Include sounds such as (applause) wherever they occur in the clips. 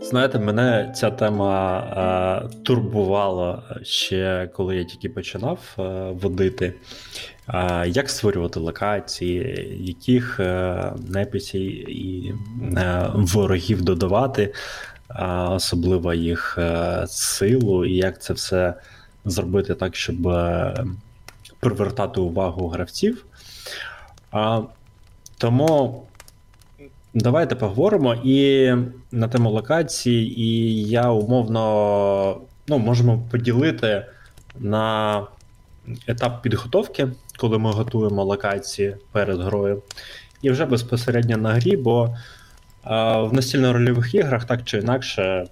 Знаєте, мене ця тема е, турбувала ще коли я тільки починав е, водити. Е, як створювати локації, яких е, неписів і е, ворогів додавати, особливо їх е, силу, і як це все зробити так, щоб е, привертати увагу гравців. Тому Давайте поговоримо і на тему локації, і я умовно ну, можемо поділити на етап підготовки, коли ми готуємо локації перед грою, і вже безпосередньо на грі, бо а, в настільно-рольових іграх так чи інакше,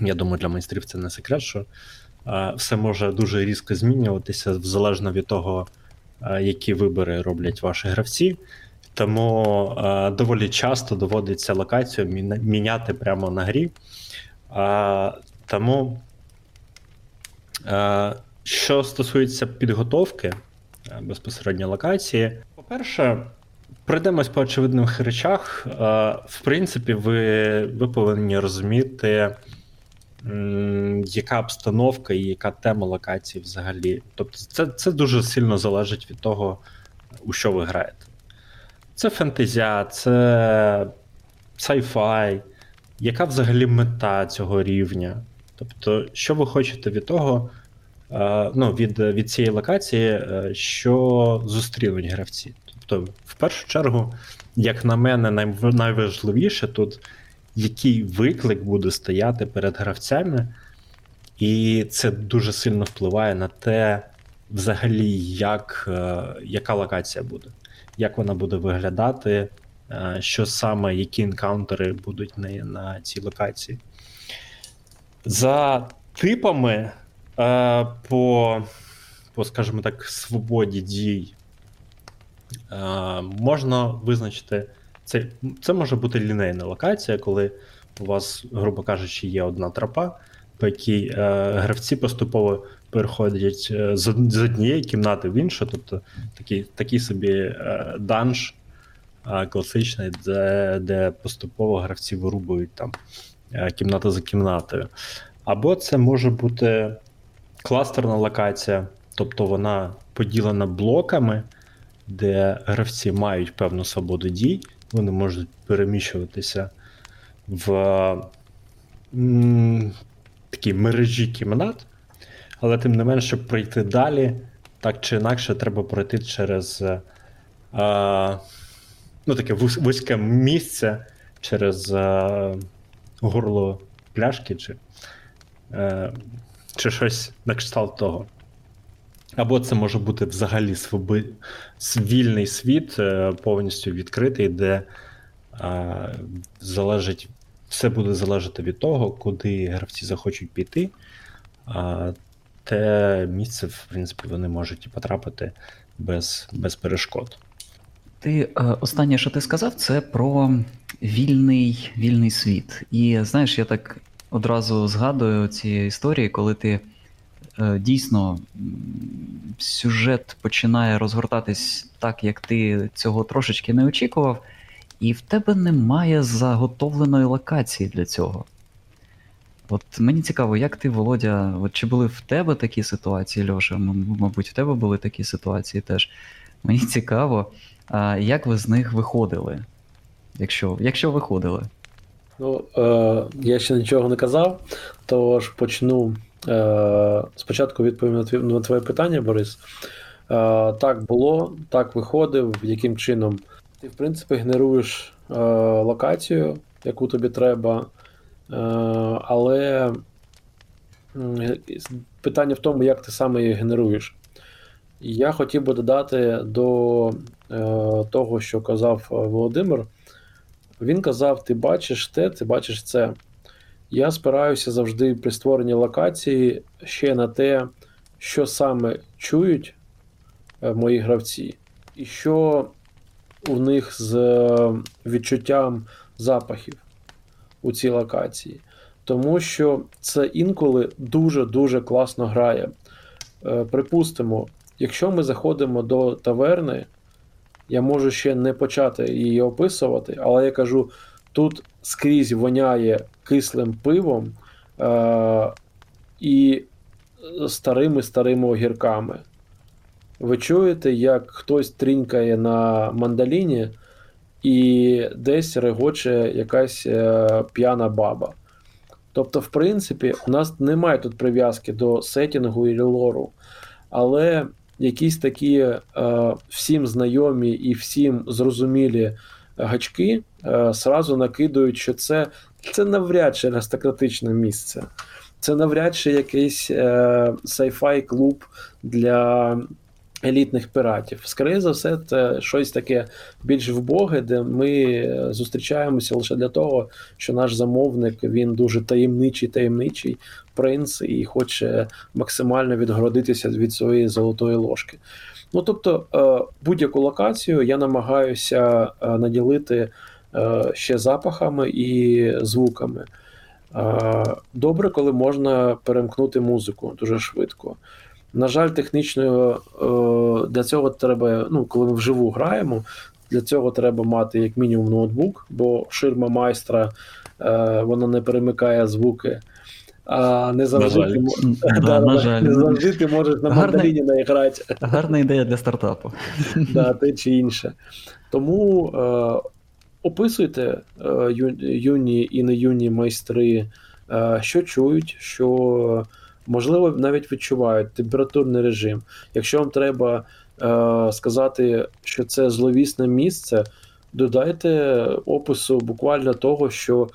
я думаю, для майстрів це не секрет, що а, все може дуже різко змінюватися залежно від того, а, які вибори роблять ваші гравці. Тому е, доволі часто доводиться локацію міняти прямо на грі. Е, тому, е, що стосується підготовки е, безпосередньо локації, по-перше, пройдемось по очевидних речах. Е, в принципі, ви, ви повинні розуміти. Яка обстановка і яка тема локації взагалі? Тобто, це це дуже сильно залежить від того, у що ви граєте. Це фентезя, це sci-fi. Яка взагалі мета цього рівня? Тобто, що ви хочете від того, ну, від від цієї локації, е, що зустрінуть гравці? Тобто, в першу чергу, як на мене, найважливіше тут, який виклик буде стояти перед гравцями, і це дуже сильно впливає на те, взагалі, як, е, яка локація буде як вона буде виглядати, е, що саме, які енкаунтери будуть на, на цій локації. За типами е, по, по, скажімо так, свободі дій можна визначити. Це це може бути лінейна локація, коли у вас, грубо кажучи, є одна тропа, по якій е, гравці поступово переходять е, з однієї кімнати в іншу, тобто такий такий собі е, данж е, класичний, де де поступово гравці вирубують там кімната за кімнатою. Або це може бути кластерна локація, тобто вона поділена блоками, де гравці мають певну свободу дій, вони можуть переміщуватися в м, такій мережі кімнат. Але тим не менше, щоб пройти далі, так чи інакше, треба пройти через а, ну, таке вузьке місце через а, горло пляшки, чи а, чи щось на кшталт того. Або це може бути взагалі своби... вільний світ, е, повністю відкритий, де а, залежить, все буде залежати від того, куди гравці захочуть піти. А, те місце, в принципі, вони можуть потрапити без без перешкод. Ти е, останнє, що ти сказав, це про вільний вільний світ. І знаєш, я так одразу згадую ці історії, коли ти е, дійсно сюжет починає розгортатись так, як ти цього трошечки не очікував, і в тебе немає заготовленої локації для цього. От мені цікаво, як ти, Володя, от чи були в тебе такі ситуації, Льоша? Мабуть, в тебе були такі ситуації теж. Мені цікаво, як ви з них виходили? Якщо якщо виходили? Ну, е, я ще нічого не казав, тож почну е, спочатку відповім на твоє, питання, Борис. Е, Так було, так виходив, яким чином. Ти, в принципі, генеруєш е, локацію, яку тобі треба. Е, але питання в тому, як ти саме її генеруєш. Я хотів би додати до е, того, що казав Володимир. Він казав: ти бачиш те, ти бачиш це. Я спираюся завжди при створенні локації ще на те, що саме чують е, мої гравці, і що у них з відчуттям запахів у цій локації, тому що це інколи дуже-дуже класно грає. Е, Припустимо, якщо ми заходимо до таверни, Я можу ще не почати її описувати, але я кажу: тут скрізь воняє кислим пивом е- і старими-старими огірками. Ви чуєте, як хтось трінькає на мандаліні, і десь регоче якась е, п'яна баба. Тобто, в принципі, у нас немає тут прив'язки до сетінгу і лору, але якісь такі е, всім знайомі і всім зрозумілі гачки е, сразу накидують, що це, це навряд чи аристократичне місце. Це навряд чи якийсь е, sci-fi клуб для елітних піратів. Скоріше за все, це щось таке більш вбоге, де ми зустрічаємося лише для того, що наш замовник він дуже таємничий, таємничий принц і хоче максимально відгородитися від своєї золотої ложки. Ну тобто, е, будь-яку локацію я намагаюся е, наділити е, ще запахами і звуками. Е, Добре, коли можна перемкнути музику дуже швидко. На жаль, технічно е, для цього треба, ну, коли ми вживу граємо, для цього треба мати як мінімум ноутбук, бо ширма майстра е, вона не перемикає звуки. А не завжди, (laughs) На жаль. ти, можеш на мандаліні наіграти. Гарна ідея для стартапу. (laughs) да, те чи інше. Тому е, описуйте е, юні і не юні майстри, е, що чують, що можливо навіть відчувають температурний режим. Якщо вам треба е, сказати, що це зловісне місце, додайте опису буквально того, що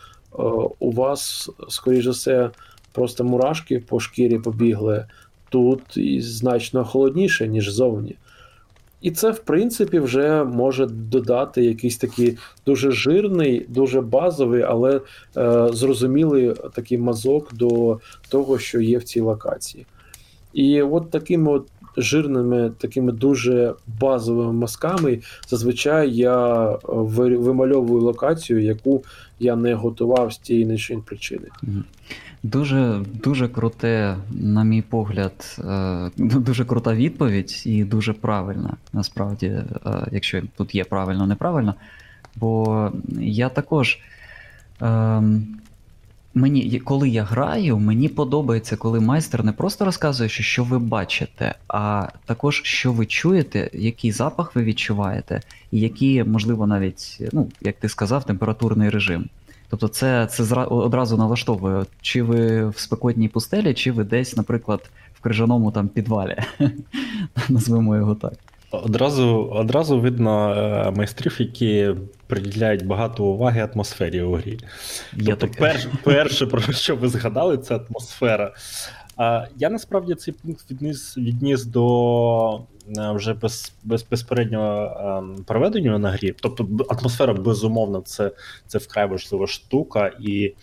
у вас, скоріш за все, просто мурашки по шкірі побігли. Тут і значно холодніше, ніж зовні. І це, в принципі, вже може додати якийсь такий дуже жирний, дуже базовий, але е, зрозумілий такий мазок до того, що є в цій локації. І от такими от жирними, такими дуже базовими мазками, зазвичай я е, вимальовую локацію, яку я не готував з тієї іншої причини. Дуже дуже круте, на мій погляд, е, (laughs) дуже крута відповідь і дуже правильна, насправді, е, якщо тут є правильно, неправильно. Бо я також. Мені, коли я граю, мені подобається, коли майстер не просто розказує, що, ви бачите, а також що ви чуєте, який запах ви відчуваєте, і який, можливо, навіть, ну, як ти сказав, температурний режим. Тобто це, це одразу налаштовує, чи ви в спекотній пустелі, чи ви десь, наприклад, в крижаному там підвалі. (laughs) Назвемо його так. Одразу, одразу видно е, майстрів, які приділяють багато уваги атмосфері у грі. Є тобто, перш, перше, про що ви згадали, це атмосфера. А, я насправді цей пункт відніс, відніс до е, вже без, без, безпереднього е, проведення на грі. Тобто, атмосфера, безумовно, це, це вкрай важлива штука. І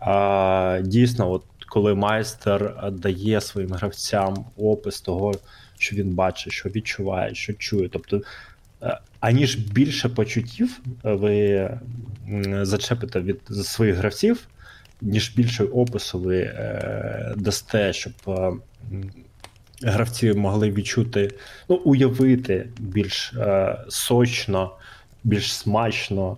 а, дійсно, от коли майстер дає своїм гравцям опис того, що він бачить, що відчуває, що чує. Тобто, е, аніж більше почуттів е, ви зачепите від своїх гравців, ніж більше опису ви е, дасте, щоб гравці могли відчути, ну, уявити більш сочно, більш смачно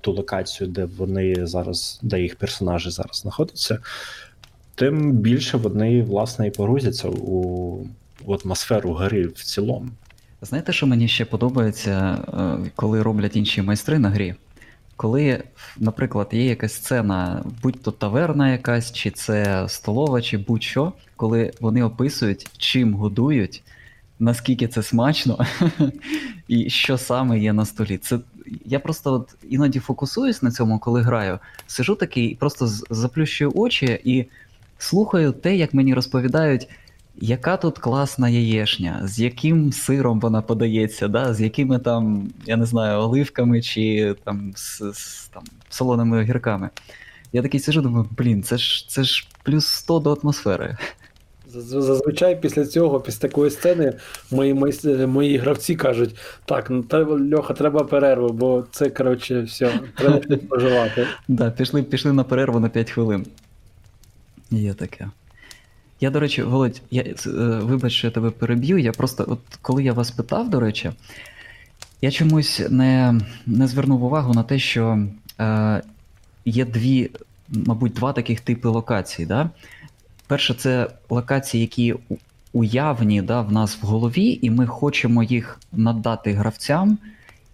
ту локацію, де вони зараз, де їх персонажі зараз знаходяться, тим більше вони, власне, і погрузяться у, у атмосферу гри в цілому. Знаєте, що мені ще подобається, е, коли роблять інші майстри на грі? Коли, наприклад, є якась сцена, будь то таверна якась, чи це столова, чи будь-що, коли вони описують, чим годують, наскільки це смачно, (laughs) і що саме є на столі. Це я просто от іноді фокусуюсь на цьому, коли граю. Сижу такий, просто заплющую очі і слухаю те, як мені розповідають. Яка тут класна яєшня, з яким сиром вона подається, да? з якими там, я не знаю, оливками чи там з, з там, солоними огірками. Я такий сижу, думаю, блін, це ж це ж плюс 100 до атмосфери. Зазвичай після цього, після такої сцени, мої майс- мої гравці кажуть: так, ну треба, Льоха, треба перерву, бо це, коротше, все, треба. (laughs) Да, пішли, пішли на перерву на 5 хвилин. Є таке. Я, до речі, Володь, я, е, вибач, що я тебе переб'ю. Я просто, от коли я вас питав, до речі, Я чомусь не, не звернув увагу на те, що е, є дві, мабуть, два таких типи локацій. Да? Перше, це локації, які уявні да, в нас в голові, і ми хочемо їх надати гравцям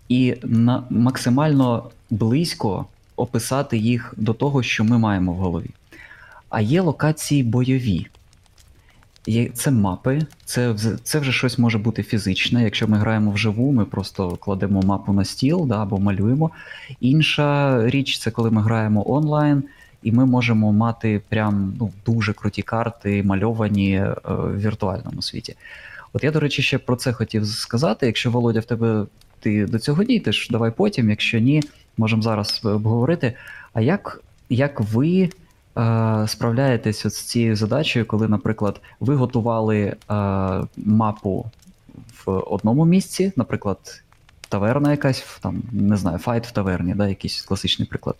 і на, максимально близько описати їх до того, що ми маємо в голові. А є локації бойові. Є, це мапи, це, це вже щось може бути фізичне. Якщо ми граємо вживу, ми просто кладемо мапу на стіл да, або малюємо. Інша річ це коли ми граємо онлайн, і ми можемо мати прям ну, дуже круті карти, мальовані е, в віртуальному світі. От я, до речі, ще про це хотів сказати. Якщо Володя в тебе ти до цього дійдеш, давай потім. Якщо ні, можемо зараз обговорити. А як, як ви е, справляєтесь от з цією задачею, коли, наприклад, ви готували е, мапу в одному місці, наприклад, таверна якась, там, не знаю, fight в таверні, да, якийсь класичний приклад.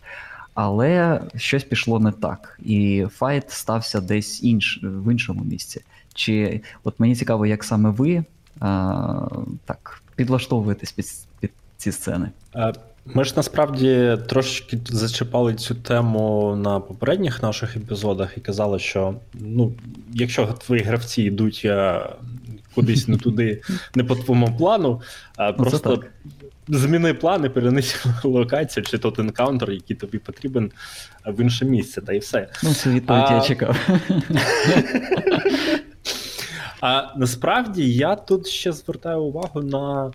Але щось пішло не так, і fight стався десь інш, в іншому місці. Чи от мені цікаво, як саме ви а, так підлаштовуєтесь під, під ці сцени? Ми ж насправді трошки зачіпали цю тему на попередніх наших епізодах і казали, що ну, якщо твої гравці йдуть е, кудись не туди, не по твоєму плану, а Ну, просто зміни плани, перенеси локацію, чи тот енкаунтер, який тобі потрібен е, в інше місце, та і все. Ну, цю відповідь А- я чекав. (laughs) А насправді я тут ще звертаю увагу на.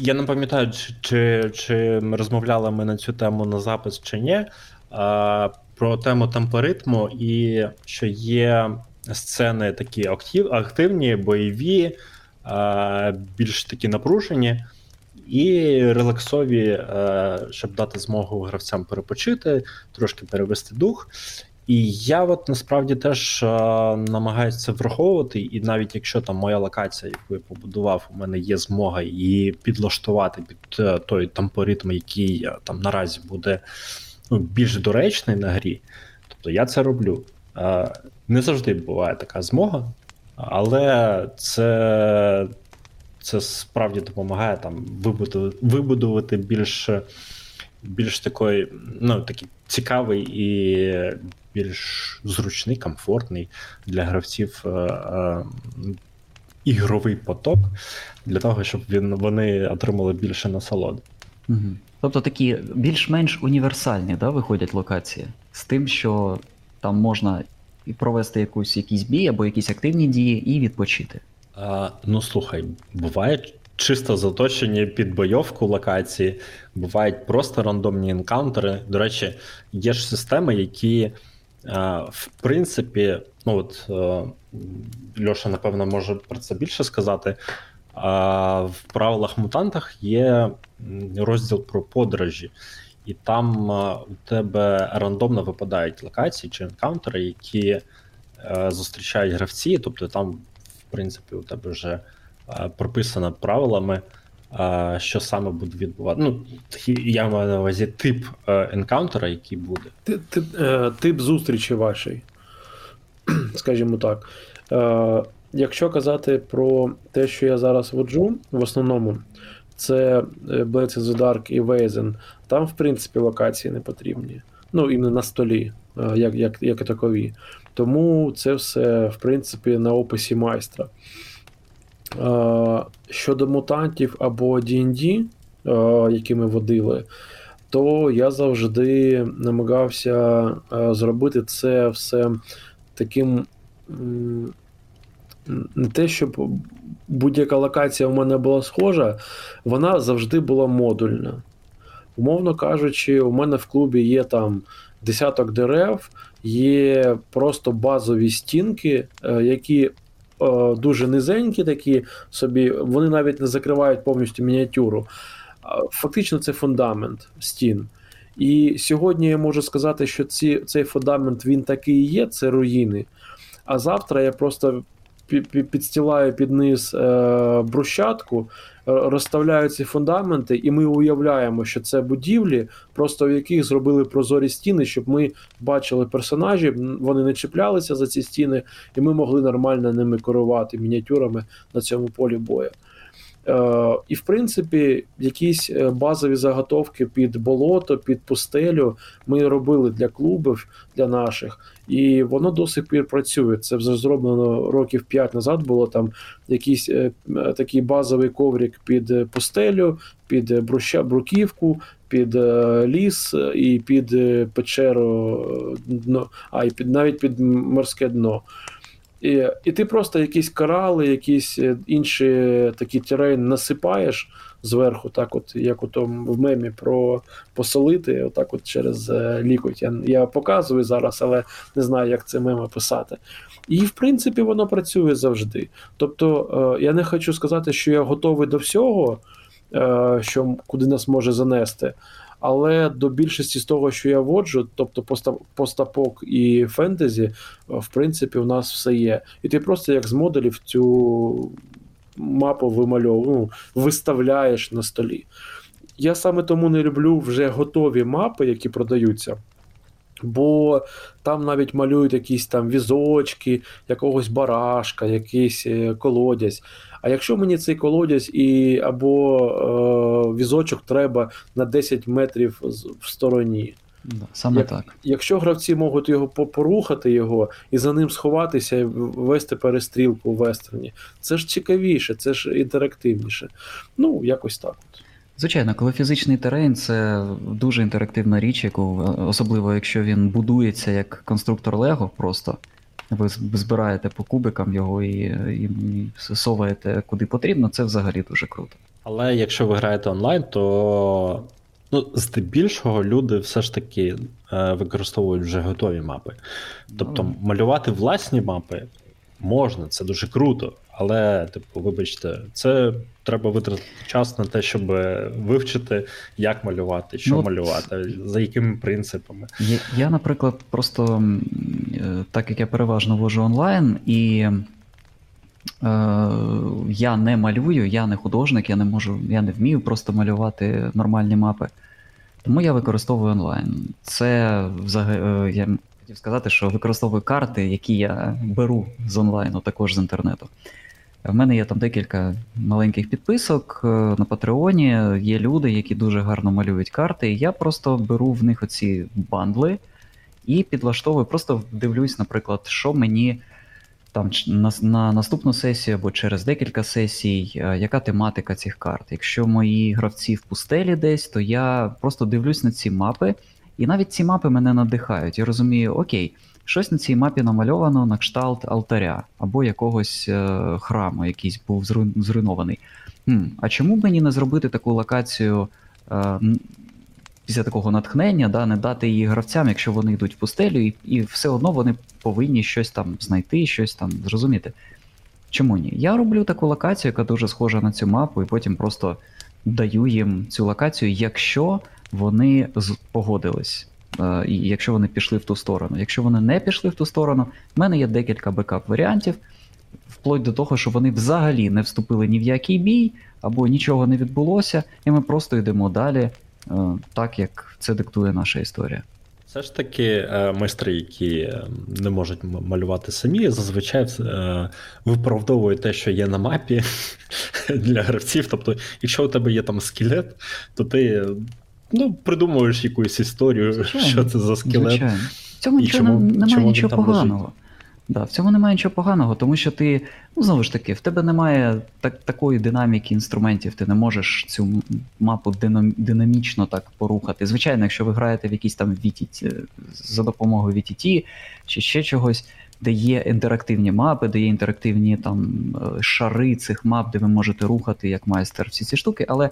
Я не пам'ятаю, чи, чи, чи розмовляли ми на цю тему на запис чи ні. А, про тему темпоритму, і що є сцени такі актив, активні, бойові, а, більш такі напружені, і релаксові, е, щоб дати змогу гравцям перепочити, трошки перевести дух. І я от насправді теж е, намагаюся це враховувати, і навіть якщо там моя локація, яку я побудував, у мене є змога її підлаштувати під е, той темпоритм, який е, там наразі буде ну, більш доречний на грі. Тобто я це роблю. Е, не завжди буває така змога, але це, це справді допомагає там вибудувати, вибудувати більш, більш такий, ну, такий цікавий і більш зручний, комфортний для гравців е, е, ігровий поток для того, щоб він, вони отримали більше насолоди. Угу. Тобто такі більш-менш універсальні да, виходять локації з тим, що там можна і провести якусь, якийсь бій або якісь активні дії і відпочити. А, ну слухай, буває чисто заточені під бойовку локації, бувають просто рандомні енкаунтери. До речі, є ж системи, які, в принципі, ну от е, Льоша, напевно, може про це більше сказати. В правилах мутантах є розділ про подорожі. І там у тебе рандомно випадають локації чи енкаунтери, які е, зустрічають гравці. Тобто там, в принципі, у тебе вже е, прописано правилами, е, що саме буде відбувати. Ну, я маю на увазі тип е, енкаунтера, який буде. Ти- ти- е, Тип зустрічі вашої, (clears throat) скажімо так. Е, Якщо казати про те, що я зараз воджу, в основному це е, Blades in the Dark і Wazen, там, в принципі, локації не потрібні. Ну, іменно на столі, е, як, як, як і такові. Тому це все, в принципі, на описі майстра. Е, Щодо мутантів або D&D, е, які ми водили, то я завжди намагався е, зробити це все таким. Не те, щоб будь-яка локація у мене була схожа, вона завжди була модульна. Умовно кажучи, у мене в клубі є там десяток дерев, є просто базові стінки, які дуже низенькі, такі собі, вони навіть не закривають повністю мініатюру. Фактично, це фундамент стін. І сьогодні я можу сказати, що ці, цей фундамент він такий і є, це руїни. А завтра я просто пі- пі- під низ е, брусчатку, е, розставляю ці фундаменти, і ми уявляємо, що це будівлі, просто в яких зробили прозорі стіни, щоб ми бачили персонажів, вони не чіплялися за ці стіни, і ми могли нормально ними керувати мініатюрами на цьому полі бою. Е, і, в принципі, якісь е, базові заготовки під болото, під пустелю ми робили для клубів, для наших, і воно до сих пір працює. Це вже зроблено років 5 назад. Було там якийсь е, такий базовий коврик під пустелю, під бруща, бруківку, під ліс і під печеру дно, а і під навіть під морське дно. І, і ти просто якісь корали, якісь е, інші такі терени насипаєш зверху, так от, як у тому в мемі про посолити, отак от через е, лікоть. Я, я показую зараз, але не знаю, як це меми писати. І в принципі воно працює завжди. Тобто, е, я не хочу сказати, що я готовий до всього, що куди нас може занести. Але до більшості з того, що я воджу, тобто постапок і фентезі, е, в принципі, у нас все є. І ти просто як з модулів цю мапу вимальовуєш, ну, виставляєш на столі. Я саме тому не люблю вже готові мапи, які продаються. Бо там навіть малюють якісь там візочки, якогось барашка, якийсь е, колодязь. А якщо мені цей колодязь і або е, візочок треба на 10 метрів в стороні. Саме Як- так. Якщо гравці можуть його по- порухати його і за ним сховатися і вести перестрілку в вестерні, це ж цікавіше, це ж інтерактивніше. Ну, якось так. От. Звичайно, коли фізичний терен це дуже інтерактивна річ, яку е, особливо якщо він будується як конструктор Лего, просто ви збираєте по кубикам його і, і, і соваєте куди потрібно, це взагалі дуже круто. Але якщо ви граєте онлайн, то ну, здебільшого люди все ж таки е, використовують вже готові мапи. Тобто Ну, малювати власні мапи можна, це дуже круто. Але, типу, вибачте, це треба витратити час на те, щоб вивчити, як малювати, що Ну, малювати, за якими принципами. Я, я, наприклад, просто е, так як я переважно вожу онлайн, і е, я не малюю, я не художник, я не можу, я не вмію просто малювати нормальні мапи. Тому я використовую онлайн. Це взагалі, я хотів сказати, що використовую карти, які я беру з онлайну, також з інтернету. В мене є там декілька маленьких підписок е, на Патреоні. Є люди, які дуже гарно малюють карти. Я просто беру в них оці бандли і підлаштовую, просто дивлюсь, наприклад, що мені там на, на наступну сесію або через декілька сесій, е, яка тематика цих карт. Якщо мої гравці в пустелі десь, то я просто дивлюсь на ці мапи, і навіть ці мапи мене надихають. Я розумію, окей, щось на цій мапі намальовано на кшталт алтаря або якогось е, храму, якийсь був зруй- зруйнований. Хм, а чому мені не зробити таку локацію е, після такого натхнення, да, не дати її гравцям, якщо вони йдуть в пустелю, і, і все одно вони повинні щось там знайти, щось там зрозуміти. Чому ні? Я роблю таку локацію, яка дуже схожа на цю мапу, і потім просто даю їм цю локацію, якщо вони погодились. Е, І якщо вони пішли в ту сторону. Якщо вони не пішли в ту сторону, в мене є декілька бекап-варіантів, вплоть до того, що вони взагалі не вступили ні в який бій, або нічого не відбулося, і ми просто йдемо далі, е, так як це диктує наша історія. Все ж таки, е, майстри, які не можуть малювати самі, зазвичай виправдовують те, що є на мапі (laughs) для гравців. Тобто, якщо у тебе є там скелет, то ти ну, придумуєш якусь історію, Звичайно. що це за скелет. Звичайно. В цьому І нічого чому- немає чому нічого лежить? поганого. Да, в цьому немає нічого поганого, тому що ти, ну знову ж таки, в тебе немає так, такої динаміки інструментів, ти не можеш цю мапу динам, динамічно так порухати. Звичайно, якщо ви граєте в якісь там VTT, за допомогою VTT чи ще чогось, де є інтерактивні мапи, де є інтерактивні там е, шари цих мап, де ви можете рухати як майстер всі ці штуки, але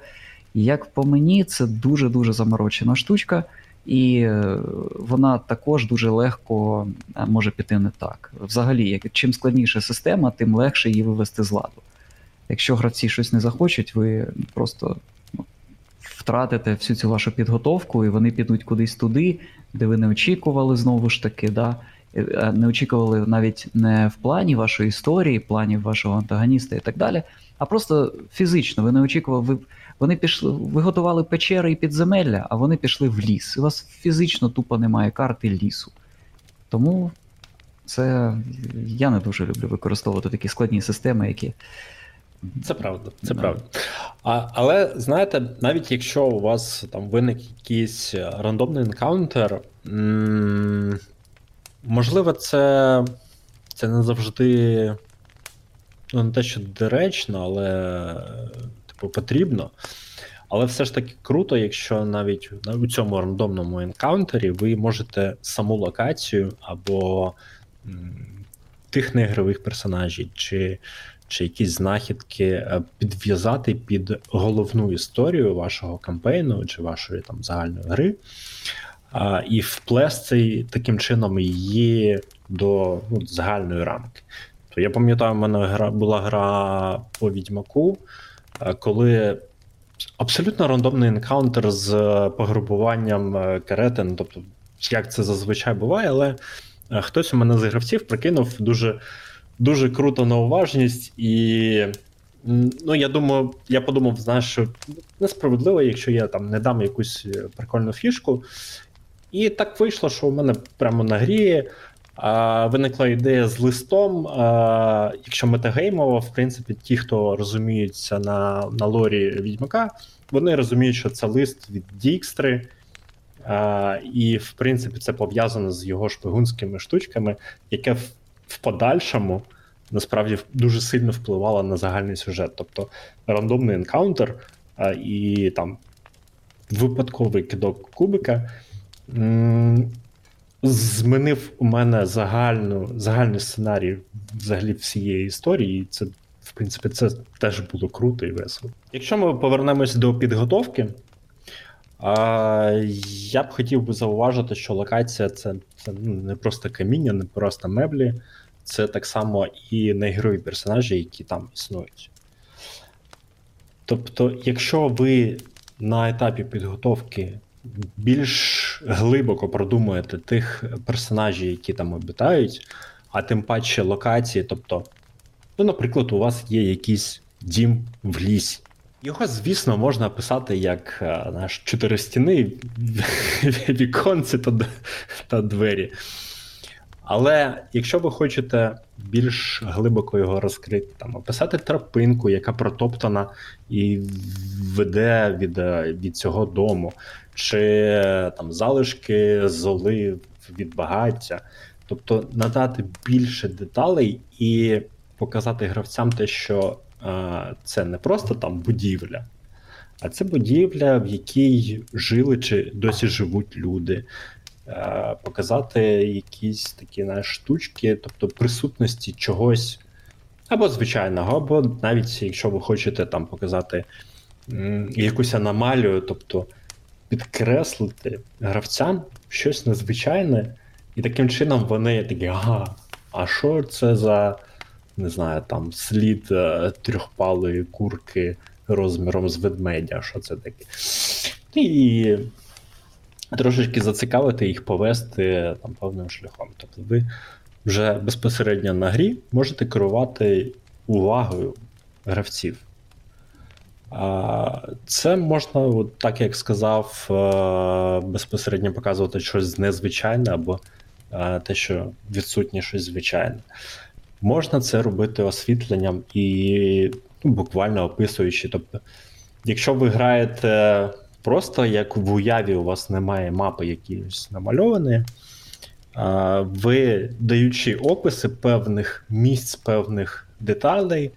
як по мені, це дуже-дуже заморочена штучка. І е, вона також дуже легко е, може піти не так. Взагалі, як чим складніша система, тим легше її вивести з ладу. Якщо гравці щось не захочуть, ви просто ну, втратите всю цю вашу підготовку, і вони підуть кудись туди, де ви не очікували знову ж таки. Да? Е, Не очікували навіть не в плані вашої історії, плані вашого антагоніста і так далі, а просто фізично. Ви не очікували, ви вони пішли, ви готували печери і підземелля, а вони пішли в ліс. І у вас фізично тупо немає карти лісу. Тому це я не дуже люблю використовувати такі складні системи, які. Це правда, це Да. правда. А, але знаєте, навіть якщо у вас там виник якийсь е, рандомний енкаунтер, м- можливо, це, це не завжди ну, не те, що доречно, але е, потрібно. Але все ж таки круто, якщо навіть у цьому рандомному енкаунтері ви можете саму локацію або тих неігрових персонажів, чи, чи якісь знахідки е, підв'язати під головну історію вашого кампейну чи вашої там загальної гри, і вплести таким чином її до ну, загальної рамки. То я пам'ятаю, в мене гра була гра по відьмаку, коли абсолютно рандомний енкаунтер з е, пограбуванням е, карети. Ну, тобто, як це зазвичай буває, але е, хтось у мене з гравців прикинув дуже, дуже круто на уважність, і ну, я думаю, я подумав, знаєш, що несправедливо, якщо я там не дам якусь е, прикольну фішку. І так вийшло, що у мене прямо на грі виникла ідея з листом. Якщо метагеймово, в принципі, ті, хто розуміються на, на лорі Відьмака, вони розуміють, що це лист від Дікстри. І, в принципі, це пов'язано з його шпигунськими штучками, яке в, в подальшому насправді дуже сильно впливало на загальний сюжет. Тобто рандомний енкаунтер і там випадковий кидок кубика. Змінив у мене загальну, загальний сценарій взагалі всієї історії, і це, в принципі, це теж було круто і весело. Якщо ми повернемось до підготовки, а, я б хотів би зауважити, що локація це, це ну, не просто каміння, не просто меблі, це так само і неігрові персонажі, які там існують. Тобто, якщо ви на етапі підготовки більш глибоко продумуєте тих персонажів, які там обітають, а тим паче локації, тобто, ну, наприклад, у вас є якийсь дім в лісі. Його, звісно, можна описати як е, знаєш, чотири стіни, (laughs) віконці та, та двері. Але якщо ви хочете більш глибоко його розкрити, там, описати тропинку, яка протоптана і веде від, е, від цього дому, чи там залишки золи від багаття, тобто надати більше деталей і показати гравцям те, що е, це не просто там будівля, а це будівля, в якій жили чи досі живуть люди. Е, показати якісь такі знаєш, штучки, тобто присутності чогось або звичайного, або навіть якщо ви хочете там показати м, якусь аномалію, тобто підкреслити гравцям щось незвичайне, і таким чином вони такі, ага, а що це за, не знаю, там слід е, трьохпалої курки розміром з ведмедя, що це таке? І трошечки зацікавити їх повести там певним шляхом. Тобто ви вже безпосередньо на грі можете керувати увагою гравців. Це можна, так як сказав, е, безпосередньо показувати щось незвичайне або е, те, що відсутнє щось звичайне. Можна це робити освітленням і ну, буквально описуючи. Тобто, якщо ви граєте просто як в уяві у вас немає мапи якісь намальовані, ви, даючи описи певних місць, певних деталей,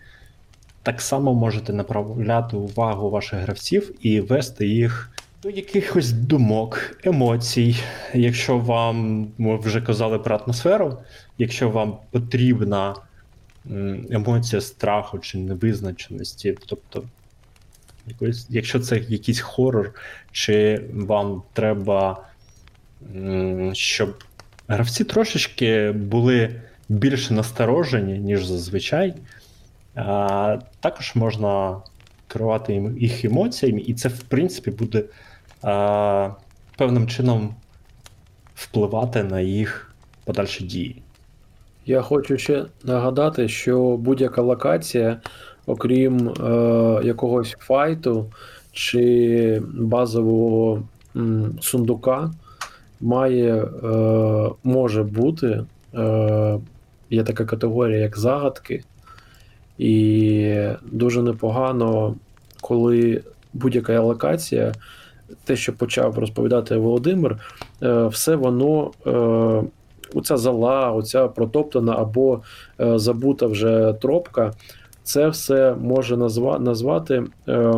так само можете направляти увагу ваших гравців і вести їх до якихось думок, емоцій. Якщо вам, ми вже казали про атмосферу, якщо вам потрібна емоція страху чи невизначеності, тобто якщо це якийсь хорор, чи вам треба, щоб гравці трошечки були більш насторожені, ніж зазвичай, також можна керувати їх емоціями, і це, в принципі, буде певним чином впливати на їх подальші дії. Я хочу ще нагадати, що будь-яка локація, окрім е, якогось файту чи базового м, сундука, має, е, може бути, е, є така категорія, як загадки, і дуже непогано, коли будь-яка локація, те, що почав розповідати Володимир, е, все воно. Е, Оця зала, оця протоптана або е, забута вже тропка, це все може назва, назвати е,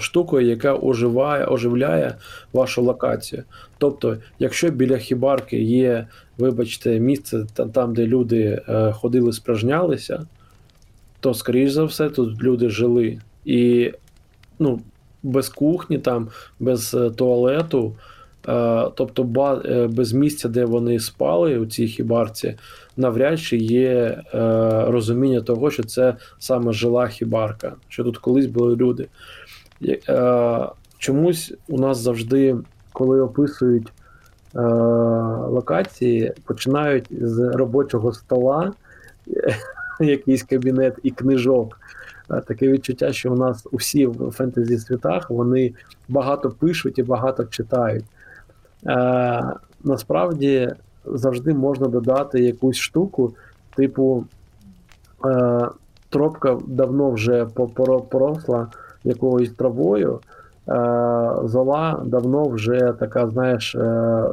штукою, яка оживає, оживляє вашу локацію. Тобто, якщо біля хібарки є, вибачте, місце та- там, де люди е, ходили, спражнялися, то, скоріш за все, тут люди жили. І ну, без кухні, там, без е, туалету, е, тобто е, без місця, де вони спали у цій хібарці, навряд чи є розуміння того, що це саме жила хібарка, що тут колись були люди. Чомусь у нас завжди, коли описують локації, починають з робочого стола, якийсь кабінет і книжок. Таке відчуття, що у нас усі в фентезі світах вони багато пишуть і багато читають. Насправді завжди можна додати якусь штуку, типу е, тропка давно вже поросла якоюсь травою. Е, зола давно вже така, знаєш, е,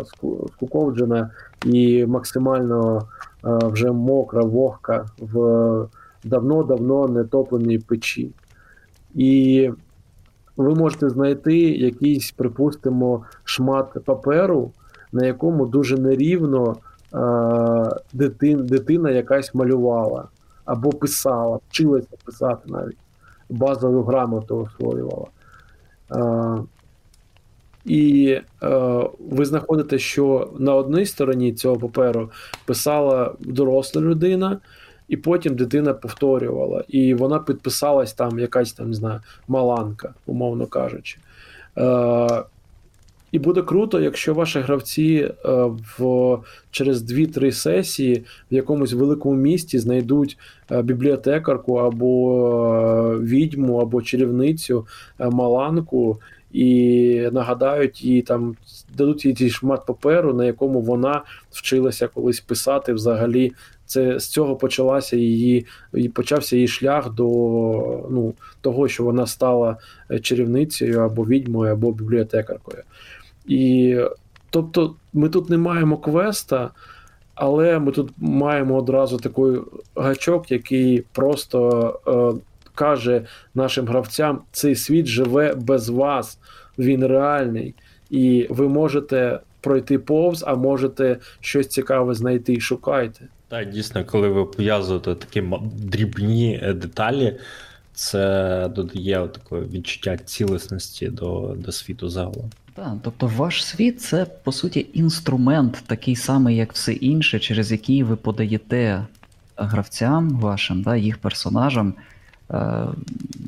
скуковджена і максимально вже мокра, вогка в давно-давно не топленій печі. І ви можете знайти якийсь, припустимо, шмат паперу, на якому дуже нерівно е, дитин, дитина якась малювала або писала, вчилася писати навіть, базову грамоту освоювала. І е, ви знаходите, що на одній стороні цього паперу писала доросла людина, і потім дитина повторювала. І вона підписалась там, якась там, не знаю, маланка, умовно кажучи. Е, і буде круто, якщо ваші гравці е, в, через 2-3 сесії в якомусь великому місті знайдуть е, бібліотекарку або е, відьму, або чарівницю, е, маланку, і нагадають їй там, дадуть їй шмат паперу, на якому вона вчилася колись писати взагалі. Це з цього почалася її, і почався її шлях до ну, того, що вона стала е, чарівницею або відьмою, або бібліотекаркою. І тобто ми тут не маємо квеста, але ми тут маємо одразу такий гачок, який просто е, каже нашим гравцям: цей світ живе без вас, він реальний, і ви можете пройти повз, а можете щось цікаве знайти. і Шукайте. Так, дійсно, коли ви пов'язуєте такі ма- дрібні е, деталі, це додає такого відчуття цілісності до, до світу загалом. Так, тобто ваш світ це по суті інструмент, такий самий, як все інше, через який ви подаєте гравцям вашим, да, їх персонажам е,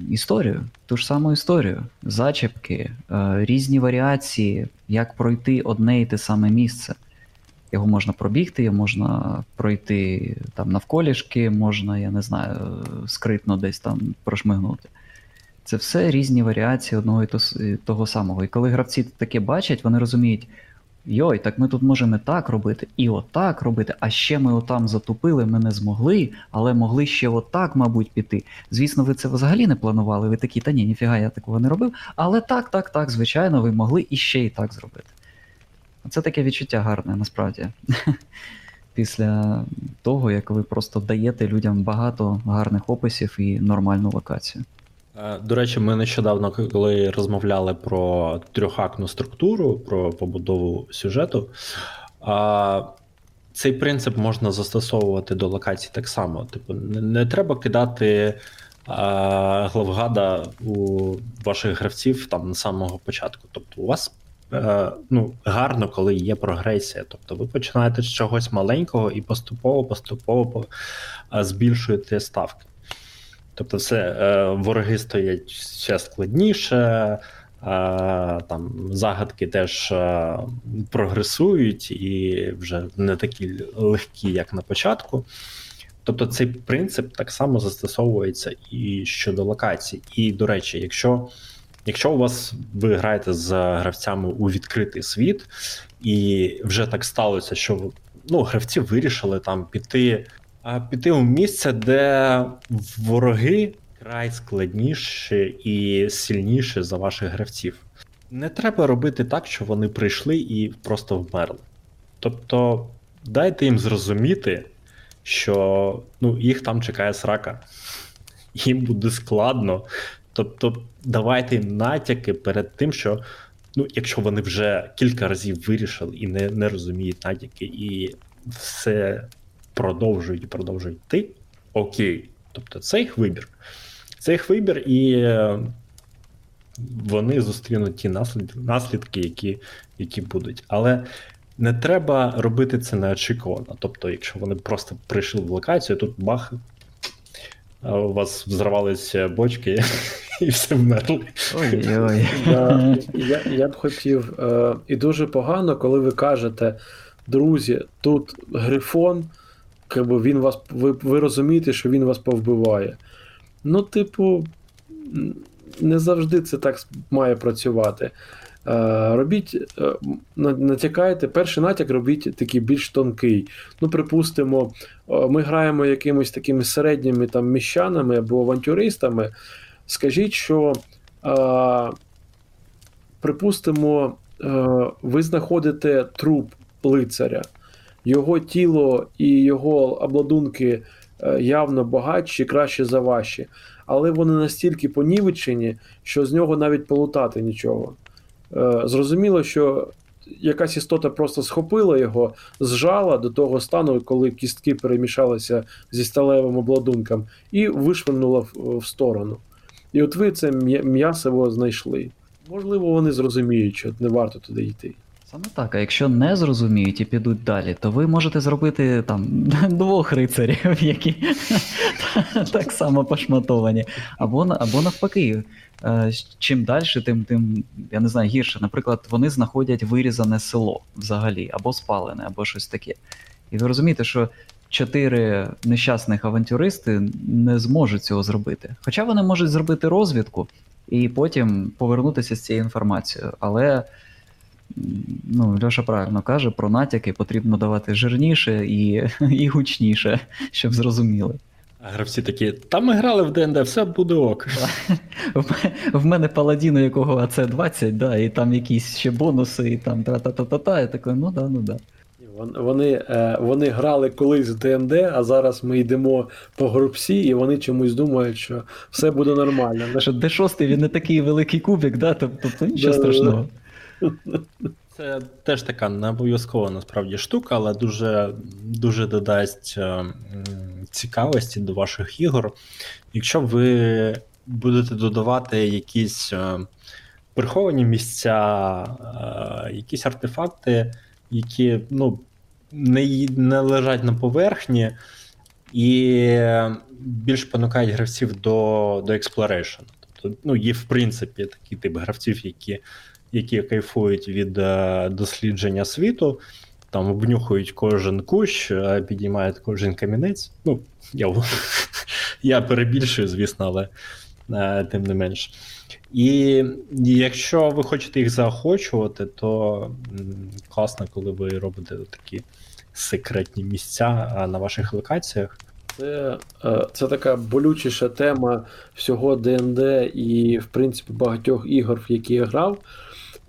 історію, ту ж саму історію, зачіпки, е, різні варіації, як пройти одне і те саме місце. Його можна пробігти, його можна пройти там навколішки, можна, я не знаю, скритно десь там прошмигнути. Це все різні варіації одного і того самого. І коли гравці таке бачать, вони розуміють: йой, так ми тут можемо і так робити, і отак робити, а ще ми отам затупили, ми не змогли, але могли ще отак, мабуть, піти. Звісно, ви це взагалі не планували. Ви такі, та ні, ніфіга, я такого не робив. Але так, так, так, звичайно, ви могли і ще і так зробити. Це таке відчуття гарне, насправді. (laughs) Після того, як ви просто даєте людям багато гарних описів і нормальну локацію. Е, До речі, ми нещодавно, коли розмовляли про трьохактну структуру, про побудову сюжету, цей принцип можна застосовувати до локацій так само. Типу, не, треба кидати а, главгада у ваших гравців там на самого початку. Тобто, у вас е, ну, гарно, коли є прогресія. Тобто, ви починаєте з чогось маленького і поступово, поступово збільшуєте ставки. Тобто, все, е, вороги стоять ще складніше, там загадки теж е, прогресують і вже не такі легкі, як на початку. Тобто цей принцип так само застосовується і щодо локацій. І, до речі, якщо, якщо у вас ви граєте з гравцями у відкритий світ, і вже так сталося, що ну, гравці вирішили там піти, піти у місце, де вороги вкрай складніше і сильніше за ваших гравців. Не треба робити так, що вони прийшли і просто вмерли. Тобто, дайте їм зрозуміти, що ну, їх там чекає срака, їм буде складно. Тобто, давайте їм натяки перед тим, що ну, якщо вони вже кілька разів вирішили і не, не розуміють натяки, і все продовжують і продовжують йти, окей. Тобто це їх вибір. Це їх вибір, і е, вони зустрінуть ті наслідки, наслідки які, які будуть. Але не треба робити це неочікувано. Тобто, якщо вони просто прийшли в локацію, тут бах, у вас взорвалися бочки (laughs) і все вмерли. Ой-ой. (laughs) Да, я, я б хотів, е, і дуже погано, коли ви кажете, друзі, тут грифон, якби він вас, ви, ви розумієте, що він вас повбиває. Ну, типу, не завжди це так має працювати. Е, робіть, е, натякайте, перший натяк робіть такий більш тонкий. Ну, припустимо, е, ми граємо якимись такими середніми там міщанами або авантюристами. Скажіть, що. Припустимо, ви знаходите труп лицаря, його тіло і його обладунки е, явно багатші, краще за ваші, але вони настільки понівечені, що з нього навіть полутати нічого. Е, Зрозуміло, що якась істота просто схопила його, зжала до того стану, коли кістки перемішалися зі сталевим обладунком, і вишвирнула в, сторону. І от ви це м'я- м'ясиво знайшли. Можливо, вони зрозуміють, що не варто туди йти. Саме так, а якщо не зрозуміють і підуть далі, то ви можете зробити там (laughs) двох рицарів, які (laughs) так само пошматовані. Або, або навпаки, е, чим далі, тим, тим, я не знаю, гірше. Наприклад, вони знаходять вирізане село взагалі, або спалене, або щось таке. І ви розумієте, що чотири нещасних авантюристи не зможуть цього зробити. Хоча вони можуть зробити розвідку і потім повернутися з цією інформацією. Але ну, Льоша правильно каже, про натяки потрібно давати жирніше і, (laughs) і гучніше, щоб зрозуміли. А гравці такі, та ми грали в ДНД, все буде ок. (laughs) В мене паладіно, якого АЦ-20, да, і там якісь ще бонуси, і там та-та-та-та-та, і такий, ну да, ну да. Вони, е, вони грали колись в ДНД, а зараз ми йдемо по групсі, і вони чомусь думають, що все буде нормально. Що Д6 він не такий великий кубик, да, тобто нічого Да-да-да. страшного. Це теж така не обов'язкова насправді штука, але дуже, дуже додасть е, цікавості до ваших ігор. Якщо ви будете додавати якісь е, приховані місця, е, якісь артефакти, які ну, не, не лежать на поверхні, і більш понукають гравців до, до exploration. Тобто, ну, є в принципі такий тип гравців, які які кайфують від е, дослідження світу, там обнюхують кожен кущ, е, підіймають кожен камінець. Ну, я, (laughs) я перебільшую, звісно, але е, тим не менш. І якщо ви хочете їх заохочувати, то класно, коли ви робите такі секретні місця на ваших локаціях. Це, це така болючіша тема всього ДНД і, в принципі, багатьох ігор, в які я грав.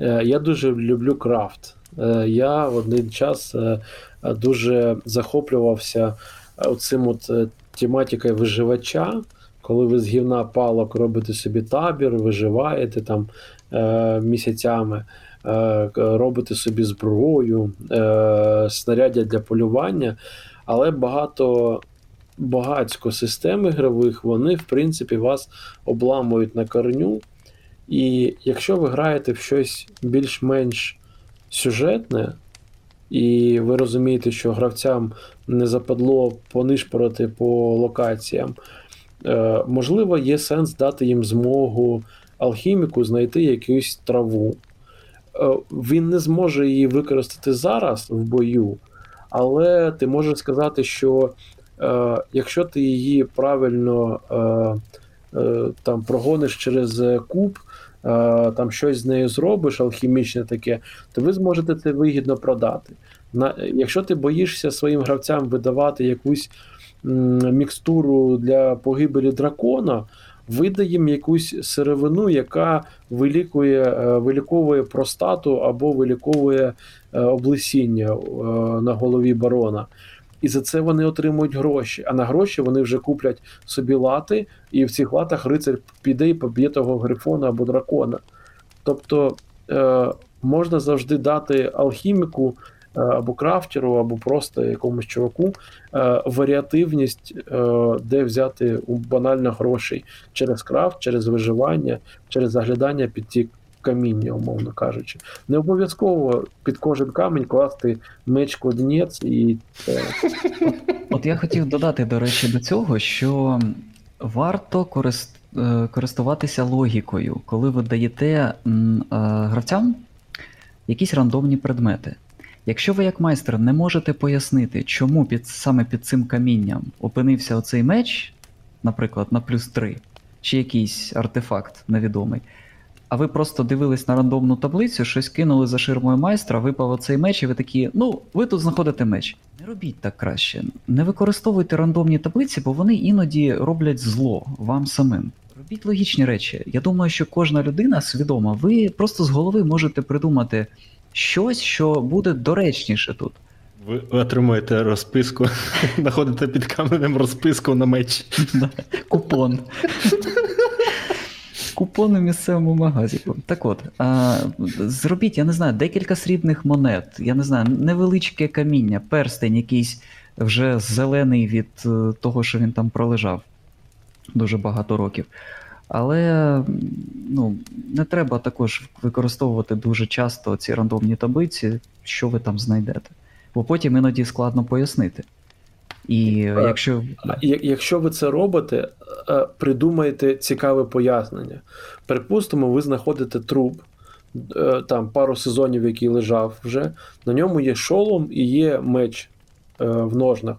Е, Я дуже люблю крафт. Е, Я в один час е, дуже захоплювався оцим от тематикою виживача, коли ви з гівна палок робите собі табір, виживаєте там місяцями, е, робите собі зброю, е, снаряддя для полювання, але багато багатько систем ігрових, вони, в принципі, вас обламують на корню. І якщо ви граєте в щось більш-менш сюжетне, і ви розумієте, що гравцям не западло понишпорити по локаціям, е, можливо, є сенс дати їм змогу алхіміку знайти якусь траву. Е, він не зможе її використати зараз в бою, але ти можеш сказати, що е, якщо ти її правильно е, е, там прогониш через куб, там щось з нею зробиш, алхімічне таке, то ви зможете це вигідно продати. На, якщо ти боїшся своїм гравцям видавати якусь м, мікстуру для погибелі дракона, видає їм якусь сировину, яка вилікує, е, виліковує простату або виліковує е, облесіння е, на голові барона. І за це вони отримують гроші. А на гроші вони вже куплять собі лати, і в цих латах рицар піде і поб'є того грифона або дракона. Тобто е, можна завжди дати алхіміку е, або крафтеру, або просто якомусь чуваку е, варіативність, е, де взяти банально грошей через крафт, через виживання, через заглядання під ті каміння, умовно кажучи. Не обов'язково під кожен камінь класти меч кладенець і е, (laughs) От я хотів додати, до речі, до цього, що варто корис- е, користуватися логікою, коли ви даєте е, гравцям якісь рандомні предмети. Якщо ви як майстер не можете пояснити, чому під, саме під цим камінням опинився оцей меч, наприклад, на плюс 3, чи якийсь артефакт невідомий, а ви просто дивились на рандомну таблицю, щось кинули за ширмою майстра, випав оцей меч, і ви такі, ну, ви тут знаходите меч. Не робіть так краще. Не використовуйте рандомні таблиці, бо вони іноді роблять зло вам самим. Робіть логічні речі. Я думаю, що кожна людина свідома, ви просто з голови можете придумати щось, що буде доречніше тут. Ви отримуєте розписку, (laughs) знаходите під каменем розписку на меч. (laughs) Купон. (laughs) Купон у місцевому магазику. Так от, а, зробіть, я не знаю, декілька срібних монет, я не знаю, невеличке каміння, перстень якийсь вже зелений від е, того, що він там пролежав дуже багато років. Але ну, не треба також використовувати дуже часто ці рандомні таблиці, що ви там знайдете. Бо потім іноді складно пояснити. І е, якщо. А Якщо ви це робите, е, придумайте цікаве пояснення. Припустимо, ви знаходите труп, е, там пару сезонів, який лежав вже. На ньому є шолом і є меч в ножнах.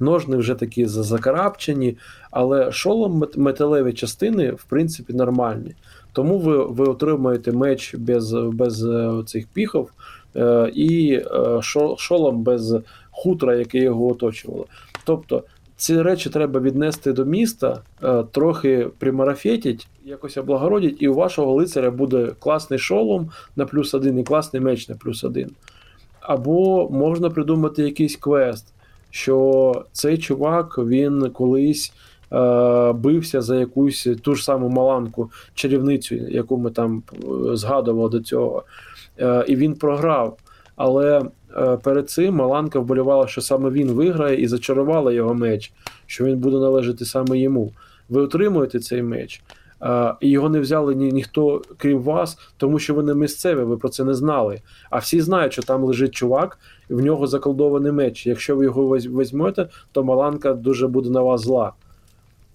Ножни вже такі закарабчені, але шолом металеві частини, в принципі, нормальні. Тому ви, ви отримаєте меч без, без цих піхов і шо- шолом без хутра, яке його оточувало. Тобто ці речі треба віднести до міста, е, трохи примарафетять, якось облагородять, і у вашого лицаря буде класний шолом на плюс один і класний меч на плюс один. Або можна придумати якийсь квест, що цей чувак він колись е, бився за якусь ту ж саму маланку, чарівницю, яку ми там е, згадували до цього, і він програв. Але перед цим Маланка вболівала, що саме він виграє, і зачарувала його меч, що він буде належати саме йому. Ви отримуєте цей меч, е, і його не взяли ні, ніхто, крім вас, тому що ви не місцеві, ви про це не знали. А всі знають, що там лежить чувак, і в нього заколдований меч. Якщо ви його візьмете, то Маланка дуже буде на вас зла.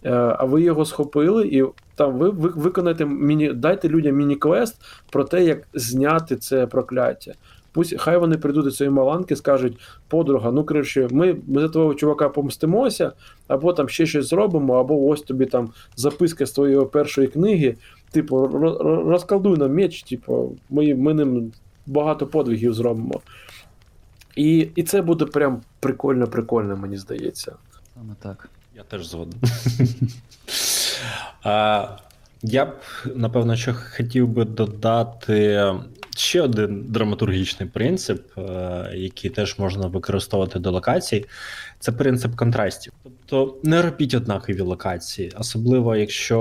Е, А ви його схопили, і там ви виконаєте міні, дайте людям міні-квест про те, як зняти це прокляття. Пусть хай вони прийдуть до цієї маланки, скажуть, подруга, ну коротше, ми, ми за твого чувака помстимося, або там ще щось зробимо, або ось тобі там записка з твоєї першої книги. Типу, ро- ро- розколдуй нам меч, типу, ми, ми ним багато подвигів зробимо. І, і це буде прям прикольно-прикольно, мені здається. Саме так. Я теж згоден. (laughs) Я б, напевно, що хотів би додати ще один драматургічний принцип, е, який теж можна використовувати до локацій. Це принцип контрастів. Тобто не робіть однакові локації, особливо якщо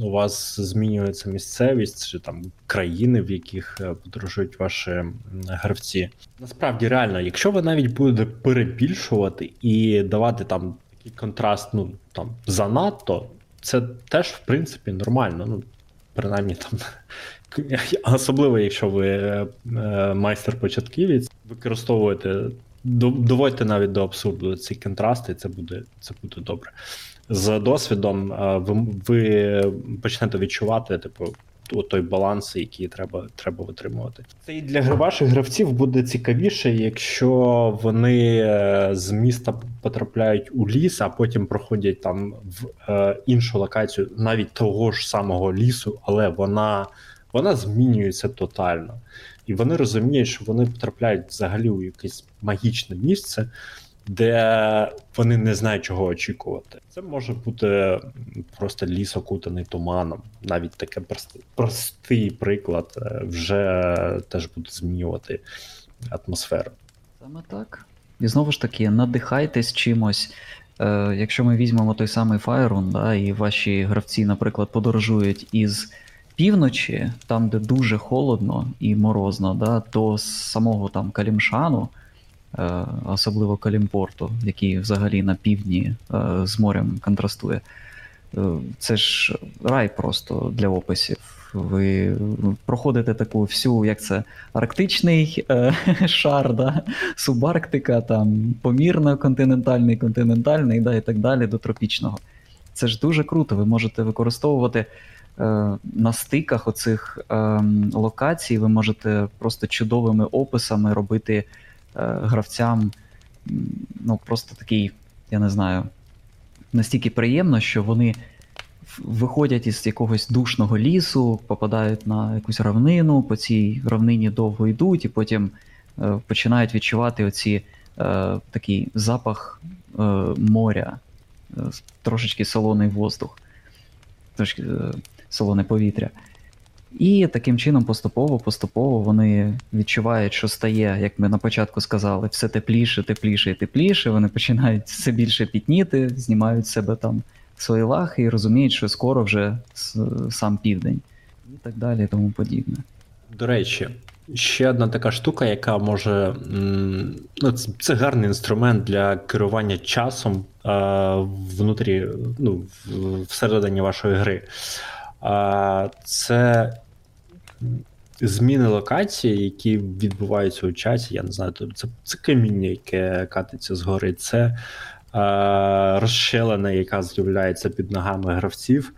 у вас змінюється місцевість чи там країни, в яких е, подорожують ваші гравці. Насправді, реально, якщо ви навіть будете перебільшувати і давати там такий контраст, ну там занадто, це теж в принципі нормально. Ну, принаймні там. (laughs) Особливо, якщо ви е, е, майстер-початківець, використовуєте, доводьте навіть до абсурду ці контрасти, це буде, це буде добре. З досвідом е, ви, почнете відчувати, типу, той баланс, який треба, треба витримувати. Це і для ваших гравців буде цікавіше, якщо вони з міста потрапляють у ліс, а потім проходять там в іншу локацію, навіть того ж самого лісу, але вона, вона змінюється тотально. І вони розуміють, що вони потрапляють взагалі у якесь магічне місце, де вони не знають, чого очікувати. Це може бути просто ліс окутаний туманом. Навіть таке прост- простий приклад е, вже теж буде змінювати атмосферу. Саме так. І знову ж таки, надихайтесь чимось. Е, якщо ми візьмемо той самий Файрун, да, і ваші гравці, наприклад, подорожують із півночі, там, де дуже холодно і морозно, да, до самого там Калімшану, е, особливо Калімпорту, який взагалі на півдні е, з морем контрастує. Е, Це ж рай просто для описів. Ви проходите таку всю, як це, арктичний е, (laughs) шар, да? субарктика, там, помірно-континентальний, континентальний, да, і так далі до тропічного. Це ж дуже круто. Ви можете використовувати на стиках оцих е, локацій, ви можете просто чудовими описами робити е, гравцям. Ну, просто такий, я не знаю, настільки приємно, що вони виходять із якогось душного лісу, попадають на якусь равнину, по цій равнині довго йдуть, і потім е, починають відчувати оці е, такий запах е, моря, е, трошечки солоний воздух, трошки е, солоне повітря. І таким чином поступово-поступово вони відчувають, що стає, як ми на початку сказали, все тепліше, тепліше і тепліше. Вони починають все більше пітніти, знімають себе там свої лахи і розуміють, що скоро вже сам південь, і так далі, і тому подібне. До речі, ще одна така штука, яка може. Ну, це, це гарний інструмент для керування часом е, внутрі, ну, всередині вашої гри. Це зміни локації, які відбуваються у часі. Я не знаю, це, це каміння, яке катиться згори, це е, розщелина, яка з'являється під ногами гравців,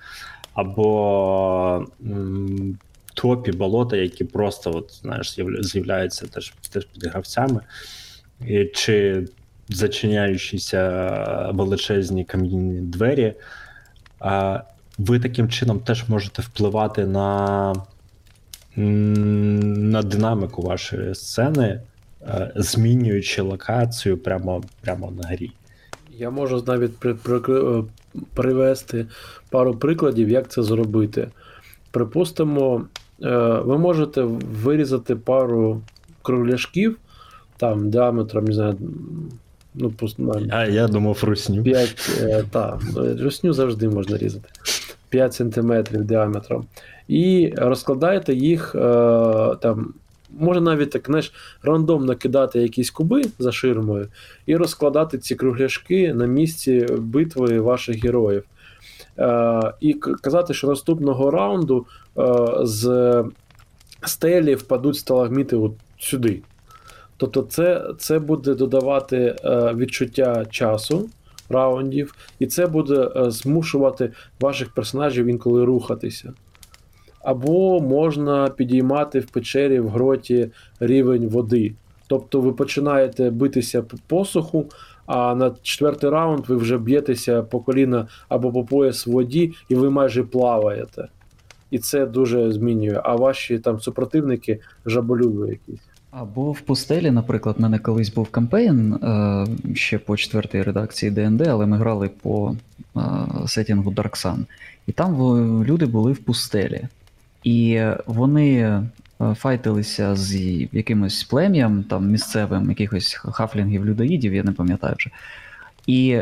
або м, топі болота, які просто от, знаєш, з'являються теж, теж під гравцями, і, чи зачиняючіся величезні кам'яні двері. Ви таким чином теж можете впливати на, на динаміку вашої сцени, е, змінюючи локацію прямо, прямо на грі. Я можу навіть при, при, е, привести пару прикладів, як це зробити. Припустимо, е, ви можете вирізати пару кругляшків, там діаметром, не знаю, ну, пус- на А я думав русню. 5, е, та, русню завжди можна різати. 5 см діаметром. І розкладаєте їх е, там. Може навіть так, знаєш, рандомно кидати якісь куби за ширмою і розкладати ці кругляшки на місці битви ваших героїв. Е, і казати, що наступного раунду е, з стелі впадуть сталагміти от сюди. Тобто, це, це буде додавати е, відчуття часу раундів, і це буде е, змушувати ваших персонажів інколи рухатися. Або можна підіймати в печері в гроті рівень води. Тобто ви починаєте битися по посуху, а на четвертий раунд ви вже б'єтеся по коліна або по пояс в воді, і ви майже плаваєте. І це дуже змінює. А ваші там супротивники жаболюбі якісь. Або в пустелі, наприклад, в мене колись був кампейн е, ще по четвертій редакції ДНД, але ми грали по е, сетінгу Dark Sun. І там люди були в пустелі. І вони е, файтилися з якимось плем'ям, там місцевим, якихось хафлінгів, людоїдів, я не пам'ятаю вже. І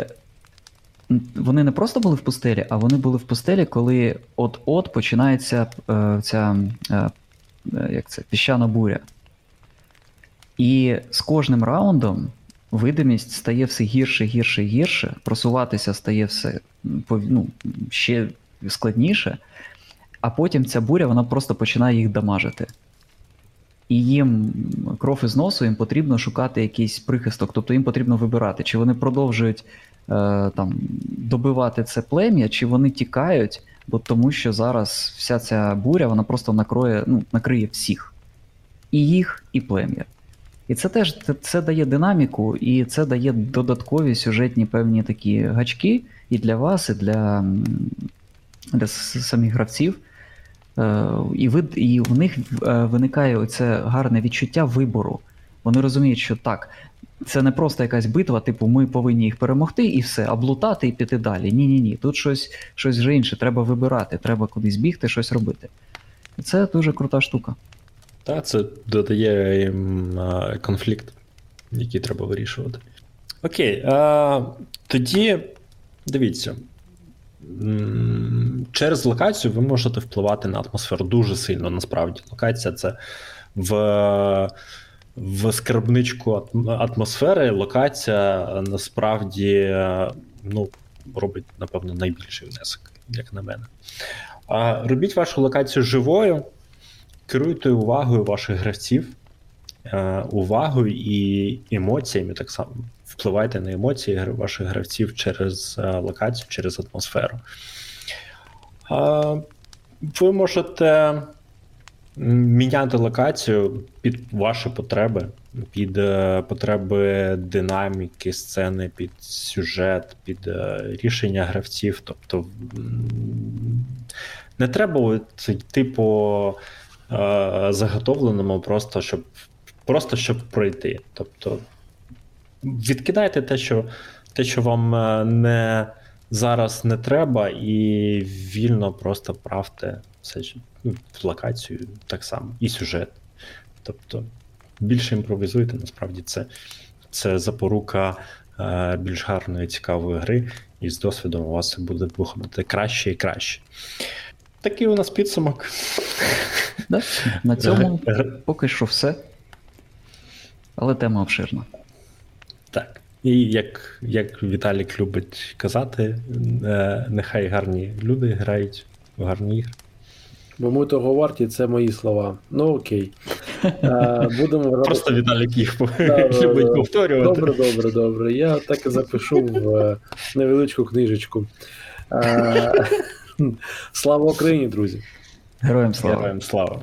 вони не просто були в пустелі, а вони були в пустелі, коли от-от починається ця як це, піщана буря. І з кожним раундом видимість стає все гірше, гірше, гірше, просуватися стає все ну, ще складніше, а потім ця буря вона просто починає їх дамажити. І їм кров із носу, їм потрібно шукати якийсь прихисток, тобто їм потрібно вибирати, чи вони продовжують е, там, добивати це плем'я, чи вони тікають, бо тому що зараз вся ця буря вона просто накроє, ну, накриє всіх. І їх, і плем'я. І це теж це, дає динаміку, і це дає додаткові сюжетні певні такі гачки і для вас, і для, для самих гравців. Е, І, ви, і в них е, виникає оце гарне відчуття вибору. Вони розуміють, що так, це не просто якась битва, типу, ми повинні їх перемогти і все, облутати і піти далі. Ні, ні, ні. Тут щось, щось вже інше. Треба вибирати, треба кудись бігти, щось робити. Це дуже крута штука. Та це додає їм конфлікт, який треба вирішувати. Окей, е, тоді дивіться. Через локацію ви можете впливати на атмосферу дуже сильно. Насправді, локація це в, в скарбничку атмосфери. Локація насправді ну, робить, напевно, найбільший внесок, як на мене. А робіть вашу локацію живою, керуйте увагою ваших гравців, е, увагою і емоціями так само. Впливайте на емоції ваших гравців через е, локацію, через атмосферу. Ви можете міняти локацію під ваші потреби, під е, потреби динаміки, сцени, під сюжет, під е, рішення гравців. Тобто не треба от йти е, заготовленому, просто щоб, просто щоб пройти. Тобто відкидайте те, що, те, що вам е, не, зараз не треба, і вільно просто правте все ну, локацію так само, і сюжет. Тобто більше імпровізуйте, насправді це, це запорука е, більш гарної, цікавої гри, і з досвідом у вас буде виходити краще і краще. Такий у нас підсумок. (laughs) Да? На цьому поки що все. Але тема обширна. Так. І як, як Віталік любить казати, е, нехай гарні люди грають в гарні ігри. Бо ми того варті, це мої слова. Ну окей. Е, Будемо. Просто Віталік їх по- Да, да, любить повторювати. Добре, добре, добре. Я так і запишу в е, невеличку книжечку. Слава Україні, друзі! Героям слава! Героям слава.